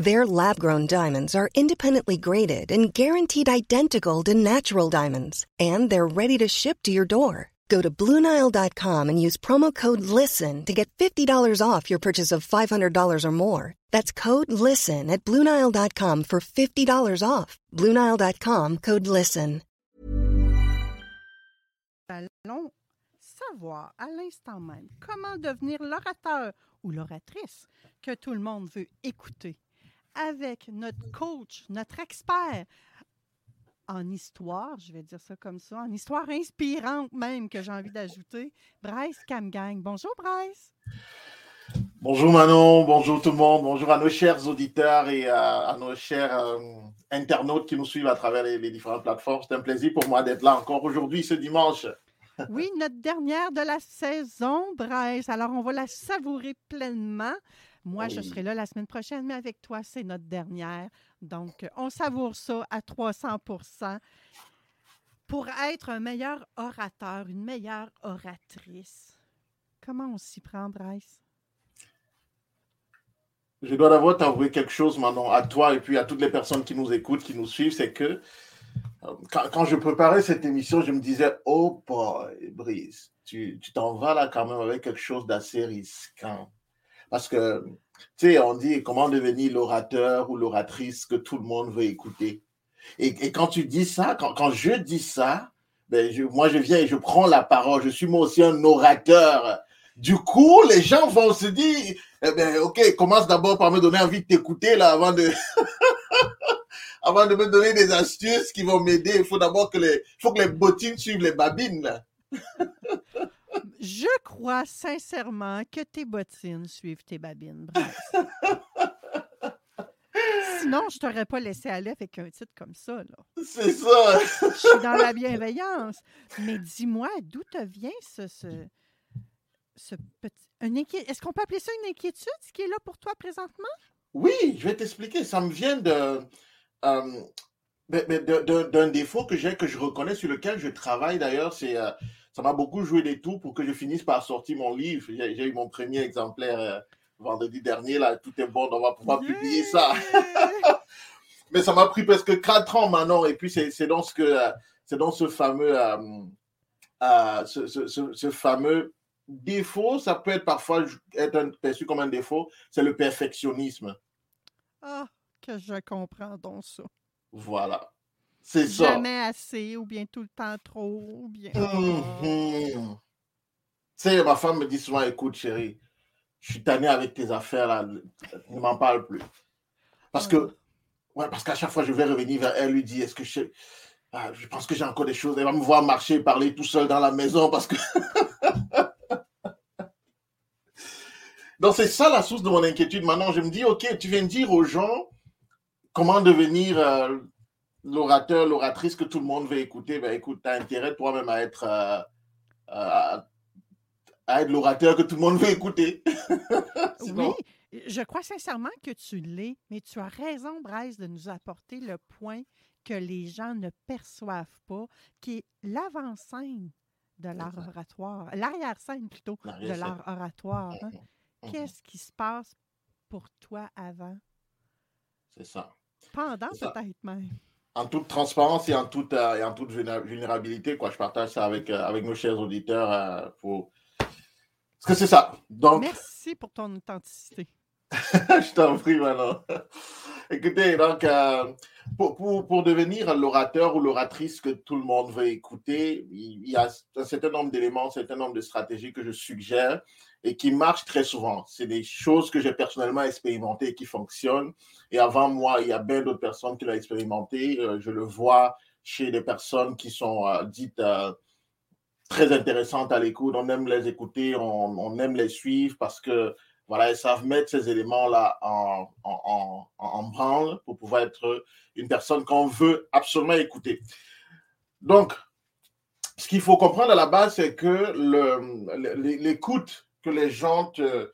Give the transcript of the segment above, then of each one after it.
Their lab grown diamonds are independently graded and guaranteed identical to natural diamonds, and they're ready to ship to your door. Go to BlueNile.com and use promo code LISTEN to get $50 off your purchase of $500 or more. That's code LISTEN at BlueNile.com for $50 off. BlueNile.com code LISTEN. allons savoir à l'instant même comment devenir l'orateur ou l'oratrice que tout le monde veut écouter avec notre coach, notre expert en histoire, je vais dire ça comme ça, en histoire inspirante même que j'ai envie d'ajouter, Bryce Camgang. Bonjour Bryce. Bonjour Manon, bonjour tout le monde, bonjour à nos chers auditeurs et à, à nos chers euh, internautes qui nous suivent à travers les, les différentes plateformes. C'est un plaisir pour moi d'être là encore aujourd'hui, ce dimanche. Oui, notre dernière de la saison, Bryce. Alors, on va la savourer pleinement. Moi, je serai là la semaine prochaine, mais avec toi, c'est notre dernière. Donc, on savoure ça à 300% Pour être un meilleur orateur, une meilleure oratrice, comment on s'y prend, Bryce? Je dois d'abord t'avouer quelque chose, Manon, à toi et puis à toutes les personnes qui nous écoutent, qui nous suivent, c'est que euh, quand, je préparais cette émission, je me disais, oh boy, Brice, tu tu t'en vas là quand même avec quelque chose d'assez risquant. Parce que, tu sais, on dit comment devenir l'orateur ou l'oratrice que tout le monde veut écouter. Et, quand tu dis ça, quand, quand je dis ça, ben je- moi je viens et je prends la parole. Je suis moi aussi un orateur. Du coup, les gens vont se dire, eh ben, ok, commence d'abord par me donner envie de t'écouter là avant de, avant de me donner des astuces qui vont m'aider. Il faut d'abord que les, faut que les bottines suivent les babines. Je crois sincèrement que tes bottines suivent tes babines, Bryce. Sinon, je t'aurais pas laissé aller avec un titre comme ça, là. C'est ça. Je suis dans la bienveillance. Mais dis-moi, d'où te vient ce, ce, ce petit. un Est-ce qu'on peut appeler ça une inquiétude, ce qui est là pour toi présentement? Oui, je vais t'expliquer. Ça me vient de, euh, de- de- d'un défaut que j'ai, que je reconnais, sur lequel je travaille d'ailleurs. C'est, euh, ça m'a beaucoup joué des tours pour que je finisse par sortir mon livre. J'ai, eu mon premier exemplaire euh, vendredi dernier. Là, tout est bon, on va pouvoir publier ça. Mais ça m'a pris presque quatre ans maintenant. Et puis, c'est, dans ce que, c'est dans ce fameux, euh, ce, ce- ce- ce fameux défaut. Ça peut être parfois être un- perçu comme un défaut. C'est le perfectionnisme. Ah, que je comprends donc ça. Voilà. C'est ça. Jamais assez, ou bien tout le temps trop, ou bien. Mhm. Tu sais, ma femme me dit souvent, écoute, chérie, je suis tanné avec tes affaires là, ne m'en parle plus. Parce que, ouais, parce qu'à chaque fois, je vais revenir vers elle, lui dire, est-ce que je, Ah, je pense que j'ai encore des choses. Elle va me voir marcher, parler tout seul dans la maison parce que. Donc, c'est ça la source de mon inquiétude. Maintenant, je me dis, OK, tu viens de dire aux gens comment devenir euh, l'orateur, l'oratrice que tout le monde veut écouter. Ben, écoute, tu as intérêt toi-même à être, euh, à, à être l'orateur que tout le monde veut écouter. Sinon- Oui, je crois sincèrement que tu l'es, mais tu as raison, Bryce, de nous apporter le point que les gens ne perçoivent pas, qui est l'avant-scène de leur Exact. oratoire, l'arrière-scène plutôt de leur oratoire. hein. Mhm. Qu'est-ce qui se passe pour toi avant, C'est ça. pendant peut-être même? En toute transparence et en toute, euh, et en toute vulnéra- vulnérabilité, quoi. Je partage ça avec, euh, avec nos chers auditeurs. euh, pour... Parce que c'est ça. Donc, Merci pour ton authenticité. je t'en prie maintenant. Écoutez, donc, euh, pour, pour, devenir l'orateur ou l'oratrice que tout le monde veut écouter, il y a un certain nombre d'éléments, un certain nombre de stratégies que je suggère et qui marchent très souvent. C'est des choses que j'ai personnellement expérimentées et qui fonctionnent. Et avant moi, il y a bien d'autres personnes qui l'ont expérimenté. Euh, je le vois chez des personnes qui sont euh, dites euh, très intéressantes à l'écoute. On aime les écouter, on, aime les suivre parce que voilà, elles savent mettre ces éléments-là en, en, en, branle pour pouvoir être une personne qu'on veut absolument écouter. Donc, ce qu'il faut comprendre à la base, c'est que l'écoute que les gens te,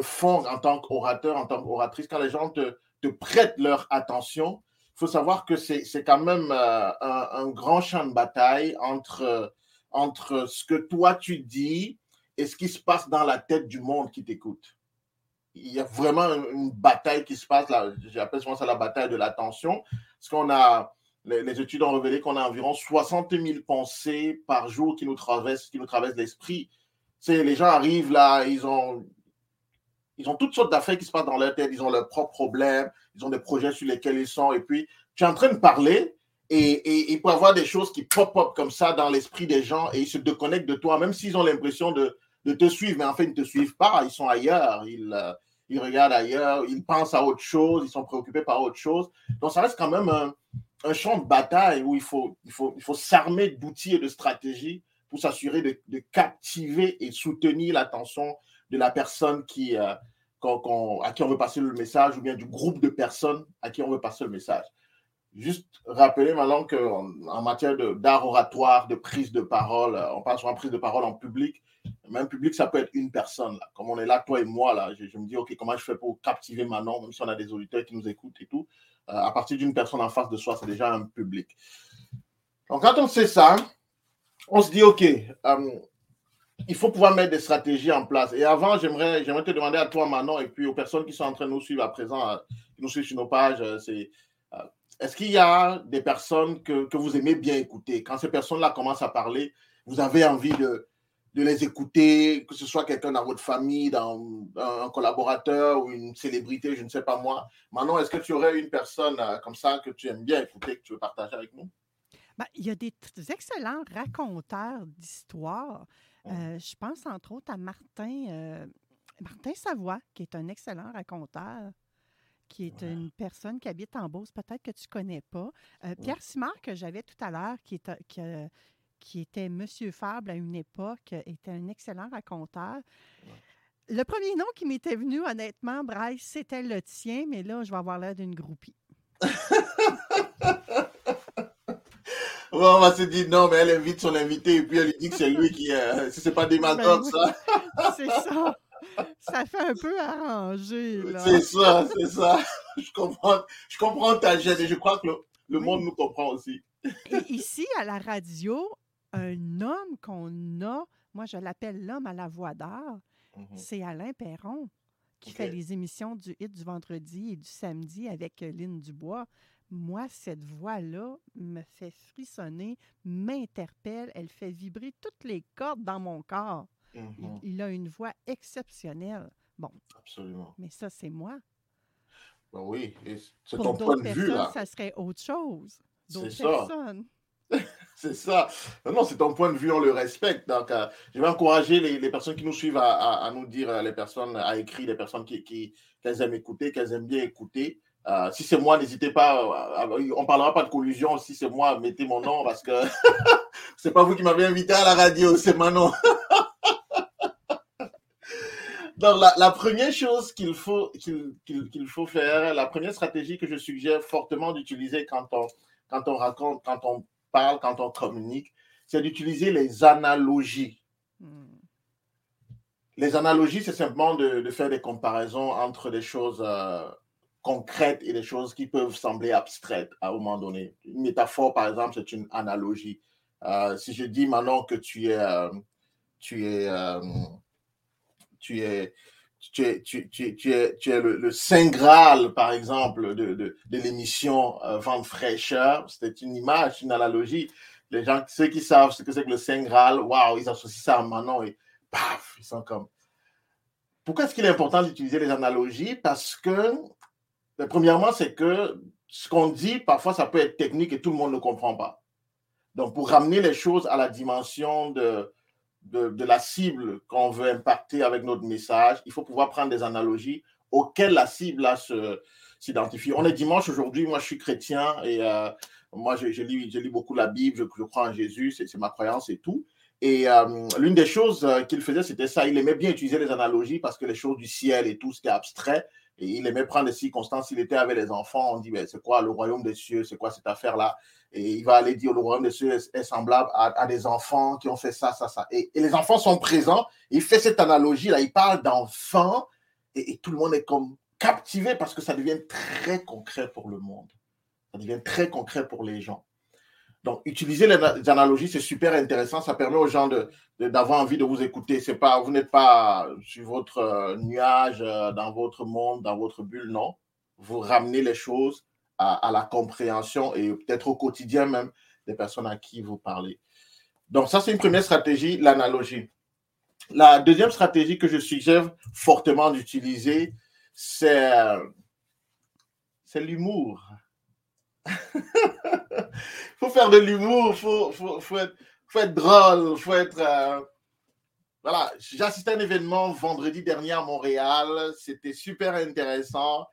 font en tant qu'orateur, en tant qu'oratrice, quand les gens te, te prêtent leur attention, il faut savoir que c'est quand même euh, un, un, grand champ de bataille entre, entre ce que toi tu dis et ce qui se passe dans la tête du monde qui t'écoute. Il y a vraiment une bataille qui se passe là. J'appelle souvent ça la bataille de l'attention. Parce qu'on a, les, études ont révélé qu'on a environ 60 000 pensées par jour qui nous traversent, qui nous traversent l'esprit. Les gens arrivent là, ils ont, ils ont toutes sortes d'affaires qui se passent dans leur tête, ils ont leurs propres problèmes, ils ont des projets sur lesquels ils sont, et puis tu es en train de parler, et il peut y avoir des choses qui pop-up comme ça dans l'esprit des gens, et ils se déconnectent de toi, même s'ils ont l'impression de, de, te suivre, mais en fait, ils ne te suivent pas, ils sont ailleurs, ils, euh, ils regardent ailleurs, ils pensent à autre chose, ils sont préoccupés par autre chose. Donc, ça reste quand même un, un champ de bataille où il faut, il faut, il faut s'armer d'outils et de stratégies pour s'assurer de, de, captiver et soutenir l'attention de la personne qui, euh, qu à qui on veut passer le message ou bien du groupe de personnes à qui on veut passer le message. Juste rappeler maintenant qu'en en matière d'art oratoire, de prise de parole, on parle sur une prise de parole en public. Même public, ça peut être une personne. Là. Comme on est là, toi et moi, là, je, me dis, OK, comment je fais pour captiver Manon, même si on a des auditeurs qui nous écoutent et tout. Euh, à partir d'une personne en face de soi, c'est déjà un public. Donc, quand on sait ça, on se dit, OK, euh, il faut pouvoir mettre des stratégies en place. Et avant, j'aimerais, te demander à toi, Manon, et puis aux personnes qui sont en train de nous suivre à présent, euh, qui nous suivent sur nos pages, c'est, est-ce qu'il y a des personnes que, que, vous aimez bien écouter? Quand ces personnes-là commencent à parler, vous avez envie de, de les écouter, que ce soit quelqu'un dans votre famille, dans un collaborateur ou une célébrité, je ne sais pas moi. Manon, est-ce que tu aurais une personne comme ça que tu aimes bien écouter, que tu veux partager avec nous? Ben, il y a des excellents raconteurs d'histoires. Euh, je pense entre autres à Martin, euh, Martin Savoie, qui est un excellent raconteur, qui est ouais. une personne qui habite en Beauce, peut-être que tu ne connais pas. Euh, Pierre ouais. Simard, que j'avais tout à l'heure, qui, est, qui, qui, était Monsieur Fable à une époque, était un excellent raconteur. Le premier nom qui m'était venu, honnêtement, Bryce, c'était le tien, mais là, je vais avoir l'air d'une groupie. Ouais, on va se dire non, mais elle invite son invité et puis elle lui dit que c'est lui qui. Euh, si c'est pas des ben, ça. c'est ça. Ça fait un peu arrangé. C'est ça, c'est ça. Je comprends, je comprends ta gêne et je crois que le, le oui. monde nous comprend aussi. Et ici, à la radio, un homme qu'on a, moi je l'appelle l'homme à la voix d'art, mm -hmm. c'est Alain Perron qui okay. fait les émissions du hit du vendredi et du samedi avec Lynn Dubois moi, cette voix-là me fait frissonner, m'interpelle, elle fait vibrer toutes les cordes dans mon corps. Mm -hmm. il, il, a une voix exceptionnelle. Bon. Absolument. Mais ça, c'est moi. Ben oui, c'est ton point de vue. Là. ça serait autre chose. D'autres personnes. c'est ça. Non, c'est ton point de vue, on le respecte. Donc, euh, je vais encourager les, les, personnes qui nous suivent à, à, nous dire, euh, les personnes à écrire, les personnes qui, qui, qu'elles aiment écouter, qu'elles aiment bien écouter. Euh, si c'est moi, n'hésitez pas. Euh, on parlera pas de collusion. Si c'est moi, mettez mon nom parce que c'est pas vous qui m'avez invité à la radio, c'est Manon. Donc, la, première chose qu'il faut, qu'il qu qu faut faire, la première stratégie que je suggère fortement d'utiliser quand on, quand on raconte, quand on parle, quand on communique, c'est d'utiliser les analogies. Mm. Les analogies, c'est simplement de, de, faire des comparaisons entre des choses. Euh, concrètes et des choses qui peuvent sembler abstraites à un moment donné. Une métaphore, par exemple, c'est une analogie. Euh, si je dis maintenant que tu es, euh, tu es, tu es, tu es, tu, tu, tu es, tu es le, Saint Graal, par exemple, de, de, l'émission euh, Vente fraîcheur, c'était une image, une analogie. Les gens, ceux qui savent ce que c'est que le Saint Graal, waouh, ils associent ça à Manon et paf, ils sont comme. Pourquoi est-ce qu'il est important d'utiliser les analogies? Parce que mais premièrement, c'est que ce qu'on dit, parfois, ça peut être technique et tout le monde ne comprend pas. Donc, pour ramener les choses à la dimension de, de, la cible qu'on veut impacter avec notre message, il faut pouvoir prendre des analogies auxquelles la cible s'identifie. On est dimanche aujourd'hui, moi je suis chrétien et euh, Moi, je, lis, je lis beaucoup la Bible, je, crois en Jésus, c'est ma croyance et tout. Et euh, l'une des choses euh, qu'il faisait, c'était ça. Il aimait bien utiliser les analogies parce que les choses du ciel et tout, c'était abstrait. Et il aimait prendre des circonstances. Il était avec les enfants, on dit, ben, c'est quoi le royaume des cieux, c'est quoi cette affaire-là? Et il va aller dire, le royaume des cieux est, semblable à, des enfants qui ont fait ça, ça, ça. Et, les enfants sont présents. Il fait cette analogie-là. Il parle d'enfants et tout le monde est comme captivé parce que ça devient très concret pour le monde. Ça devient très concret pour les gens. Donc, utiliser les, analogies, c'est super intéressant. Ça permet aux gens d'avoir envie de vous écouter. Pas, vous n'êtes pas sur votre euh, nuage, euh, dans votre monde, dans votre bulle, non. Vous ramenez les choses à, à la compréhension et peut-être au quotidien même des personnes à qui vous parlez. Donc, ça, c'est une première stratégie, l'analogie. La deuxième stratégie que je suggère fortement d'utiliser, c'est euh, c'est l'humour. faut faire de l'humour, faut, faut, faut, être, drôle, faut être. euh, Voilà, j'ai assisté à un événement vendredi dernier à Montréal, c'était super intéressant.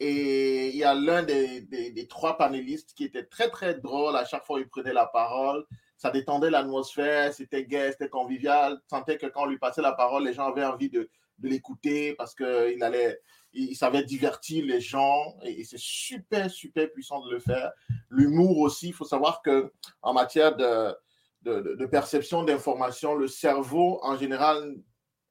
Et il y a l'un des, des- trois panélistes qui était très très drôle à chaque fois il prenait la parole. Ça détendait l'atmosphère, c'était gai, c'était convivial. Tu sentais que quand on lui passait la parole, les gens avaient envie de, de l'écouter parce qu'il allait, il, savait divertir les gens et, c'est super super puissant de le faire. L'humour aussi, il faut savoir que en matière de, de, perception d'information, le cerveau en général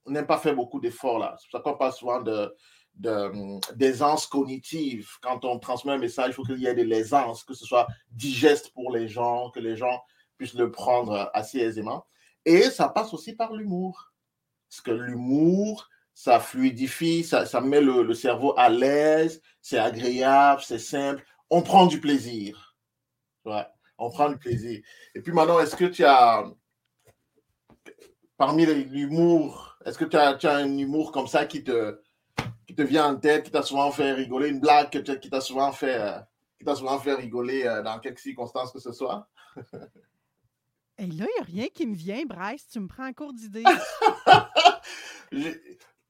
n'aime pas faire beaucoup d'efforts là. C'est pour ça qu'on parle souvent de d'aisance cognitive. Quand on transmet un message, il faut qu'il y ait de l'aisance, que ce soit digeste pour les gens, que les gens puissent le prendre assez aisément. Et ça passe aussi par l'humour. Parce que l'humour, ça fluidifie, ça, ça met le, le cerveau à l'aise, c'est agréable, c'est simple. On prend du plaisir. Ouais, on prend du plaisir. Et puis maintenant, est-ce que tu as, parmi l'humour, est-ce que tu as, tu as un humour comme ça qui te, qui te vient en tête, qui t'a souvent fait rigoler, une blague qui t'a souvent fait, euh, qui t'a souvent fait rigoler euh, dans quelques circonstances que ce soit? Et là, il n'y a rien qui me vient, Bryce. Tu me prends en cours d'idée.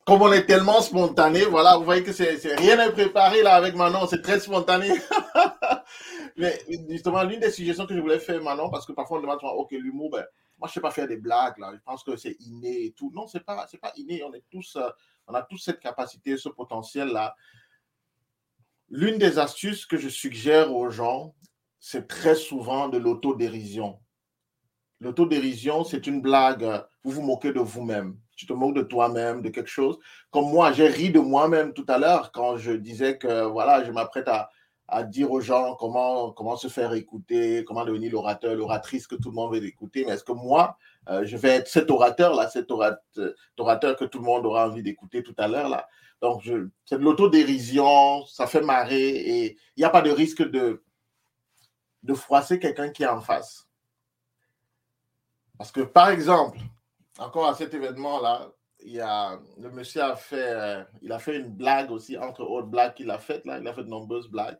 Comme on est tellement spontané, voilà, vous voyez que c'est rien n'est préparé là avec Manon, c'est très spontané. Mais justement, l'une des suggestions que je voulais faire Manon, parce que parfois on demande, ok, l'humour, ben, moi je sais pas faire des blagues là, je pense que c'est inné et tout. Non, c'est pas, c'est pas inné, on est tous, euh, on a tous cette capacité, ce potentiel là. L'une des astuces que je suggère aux gens, c'est très souvent de l'autodérision. L'autodérision, c'est une blague, euh, vous vous moquez de vous-même. Tu te moques de toi-même, de quelque chose. Comme moi, j'ai ri de moi-même tout à l'heure quand je disais que voilà, je m'apprête à, à dire aux gens comment, comment se faire écouter, comment devenir l'orateur, l'oratrice que tout le monde veut écouter. Mais est-ce que moi, euh, je vais être cet orateur-là, cet orat- orateur que tout le monde aura envie d'écouter tout à l'heure là Donc, c'est de l'autodérision, ça fait marrer et il n'y a pas de risque de, de froisser quelqu'un qui est en face. Parce que, par exemple, encore à cet événement-là, il a, le monsieur a fait, euh, il a fait une blague aussi, entre autres blagues qu'il a faites, là, il a fait de nombreuses blagues.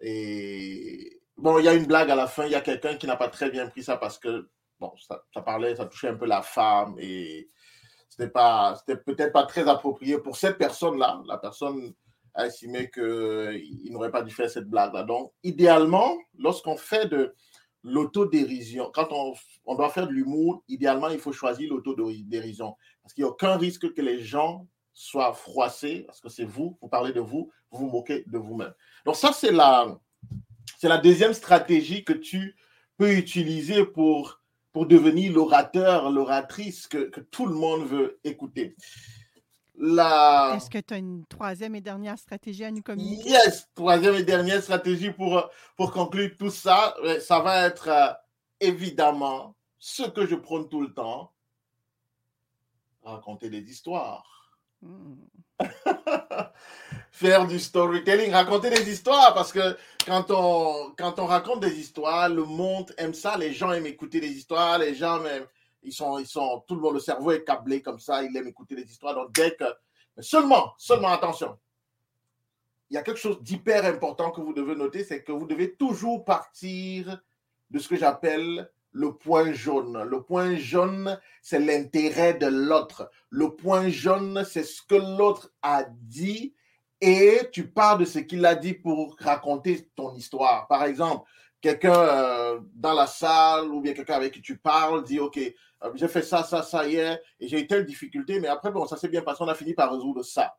Et bon, il y a une blague à la fin, il y a quelqu'un qui n'a pas très bien pris ça parce que, bon, ça, parlait, ça touchait un peu la femme et c'était pas, c'était peut-être pas très approprié pour cette personne-là. La personne a estimé qu'il n'aurait pas dû faire cette blague-là. Donc, idéalement, lorsqu'on fait de l'autodérision, quand on, doit faire de l'humour, idéalement, il faut choisir l'autodérision. Parce qu'il n'y a aucun risque que les gens soient froissés, parce que c'est vous, vous parlez de vous, vous vous moquez de vous-même. Donc, ça, c'est la, c'est la deuxième stratégie que tu peux utiliser pour, devenir l'orateur, l'oratrice que tout le monde veut écouter. La... Est-ce que tu as une troisième et dernière stratégie à nous communiquer? Yes, troisième et dernière stratégie pour, pour conclure tout ça, euh, ça va être euh, évidemment ce que je prône tout le temps, raconter des histoires. Hmm. Faire du storytelling, raconter des histoires, parce que quand on, quand on raconte des histoires, le monde aime ça, les gens aiment écouter des histoires, les gens même, ils sont, ils sont, tout le monde, le cerveau est câblé comme ça, il aime écouter des histoires, donc dès que, seulement, seulement attention, il y a quelque chose d'hyper important que vous devez noter, c'est que vous devez toujours partir de ce que j'appelle le point jaune. Le point jaune, c'est l'intérêt de l'autre. Le point jaune, c'est ce que l'autre a dit et tu pars de ce qu'il a dit pour raconter ton histoire. Par exemple, quelqu'un euh, dans la salle ou bien quelqu'un avec qui tu parles dit, OK, j'ai fait ça, ça, ça hier et j'ai eu telle difficulté, mais après, bon, ça s'est bien passé, on a fini par résoudre ça.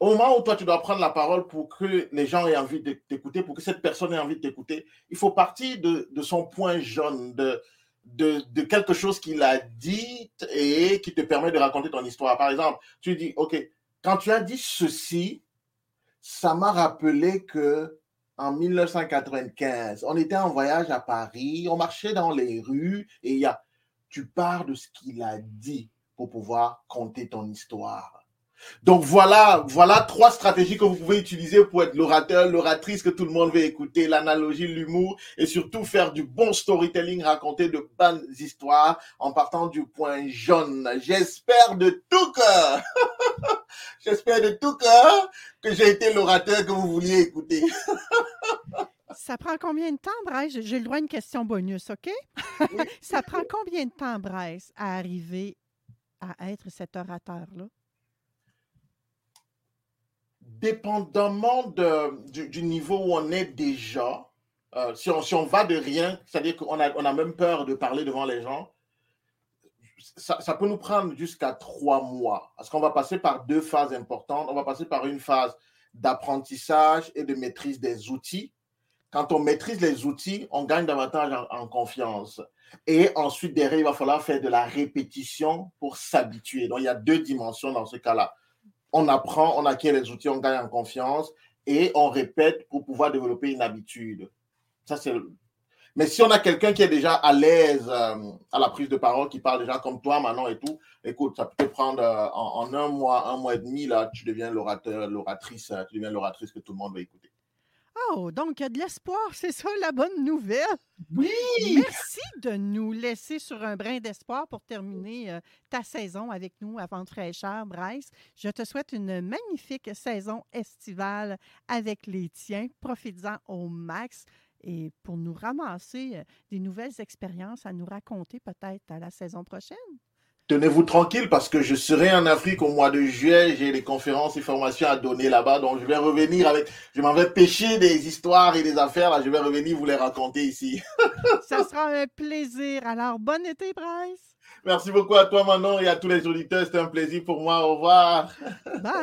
Au moment où toi, tu dois prendre la parole pour que les gens aient envie de t'écouter, pour que cette personne ait envie de t'écouter, il faut partir de, de son point jaune, de, de, de quelque chose qu'il a dit et qui te permet de raconter ton histoire. Par exemple, tu dis, OK, quand tu as dit ceci, ça m'a rappelé que en 1995, on était en voyage à Paris, on marchait dans les rues et il y a, tu pars de ce qu'il a dit pour pouvoir compter ton histoire. Donc voilà, voilà trois stratégies que vous pouvez utiliser pour être l'orateur, l'oratrice que tout le monde veut écouter, l'analogie, l'humour et surtout faire du bon storytelling, raconter de bonnes histoires en partant du point jaune. J'espère de tout cœur, j'espère de tout cœur que j'ai été l'orateur que vous vouliez écouter. Ça prend combien de temps, Bryce? J'ai le droit à une question bonus, OK? Ça prend combien de temps, Bryce, à arriver à être cet orateur-là? dépendamment de, du, du, niveau où on est déjà, euh, si, on, si, on, va de rien, c'est-à-dire qu'on a, on a même peur de parler devant les gens, ça, ça peut nous prendre jusqu'à trois mois. Parce qu'on va passer par deux phases importantes. On va passer par une phase d'apprentissage et de maîtrise des outils. Quand on maîtrise les outils, on gagne davantage en, confiance. Et ensuite, derrière, il va falloir faire de la répétition pour s'habituer. Donc, il y a deux dimensions dans ce cas-là on apprend, on acquiert les outils, on gagne en confiance et on répète pour pouvoir développer une habitude. Mais si on a quelqu'un qui est déjà à l'aise euh, à la prise de parole, qui parle déjà comme toi, Manon et tout, écoute, ça peut te prendre euh, en, un mois, un mois et demi, là, tu deviens l'orateur, l'oratrice, tu deviens l'oratrice que tout le monde va écouter. Oh, donc il y a de l'espoir, c'est ça la bonne nouvelle. Oui! Merci de nous laisser sur un brin d'espoir pour terminer euh, ta saison avec nous à Vente fraîcheur, Bryce. Je te souhaite une magnifique saison estivale avec les tiens. Profites-en au max et pour nous ramasser euh, des nouvelles expériences à nous raconter peut-être à la saison prochaine tenez-vous tranquille parce que je serai en Afrique au mois de juillet. J'ai des conférences et formations à donner là-bas. Donc, je vais revenir avec, je m'en vais pêcher des histoires et des affaires. Là, je vais revenir vous les raconter ici. Ça sera un plaisir. Alors, bon été, Bryce. Merci beaucoup à toi, Manon, et à tous les auditeurs. C'était un plaisir pour moi. Au revoir. Bye.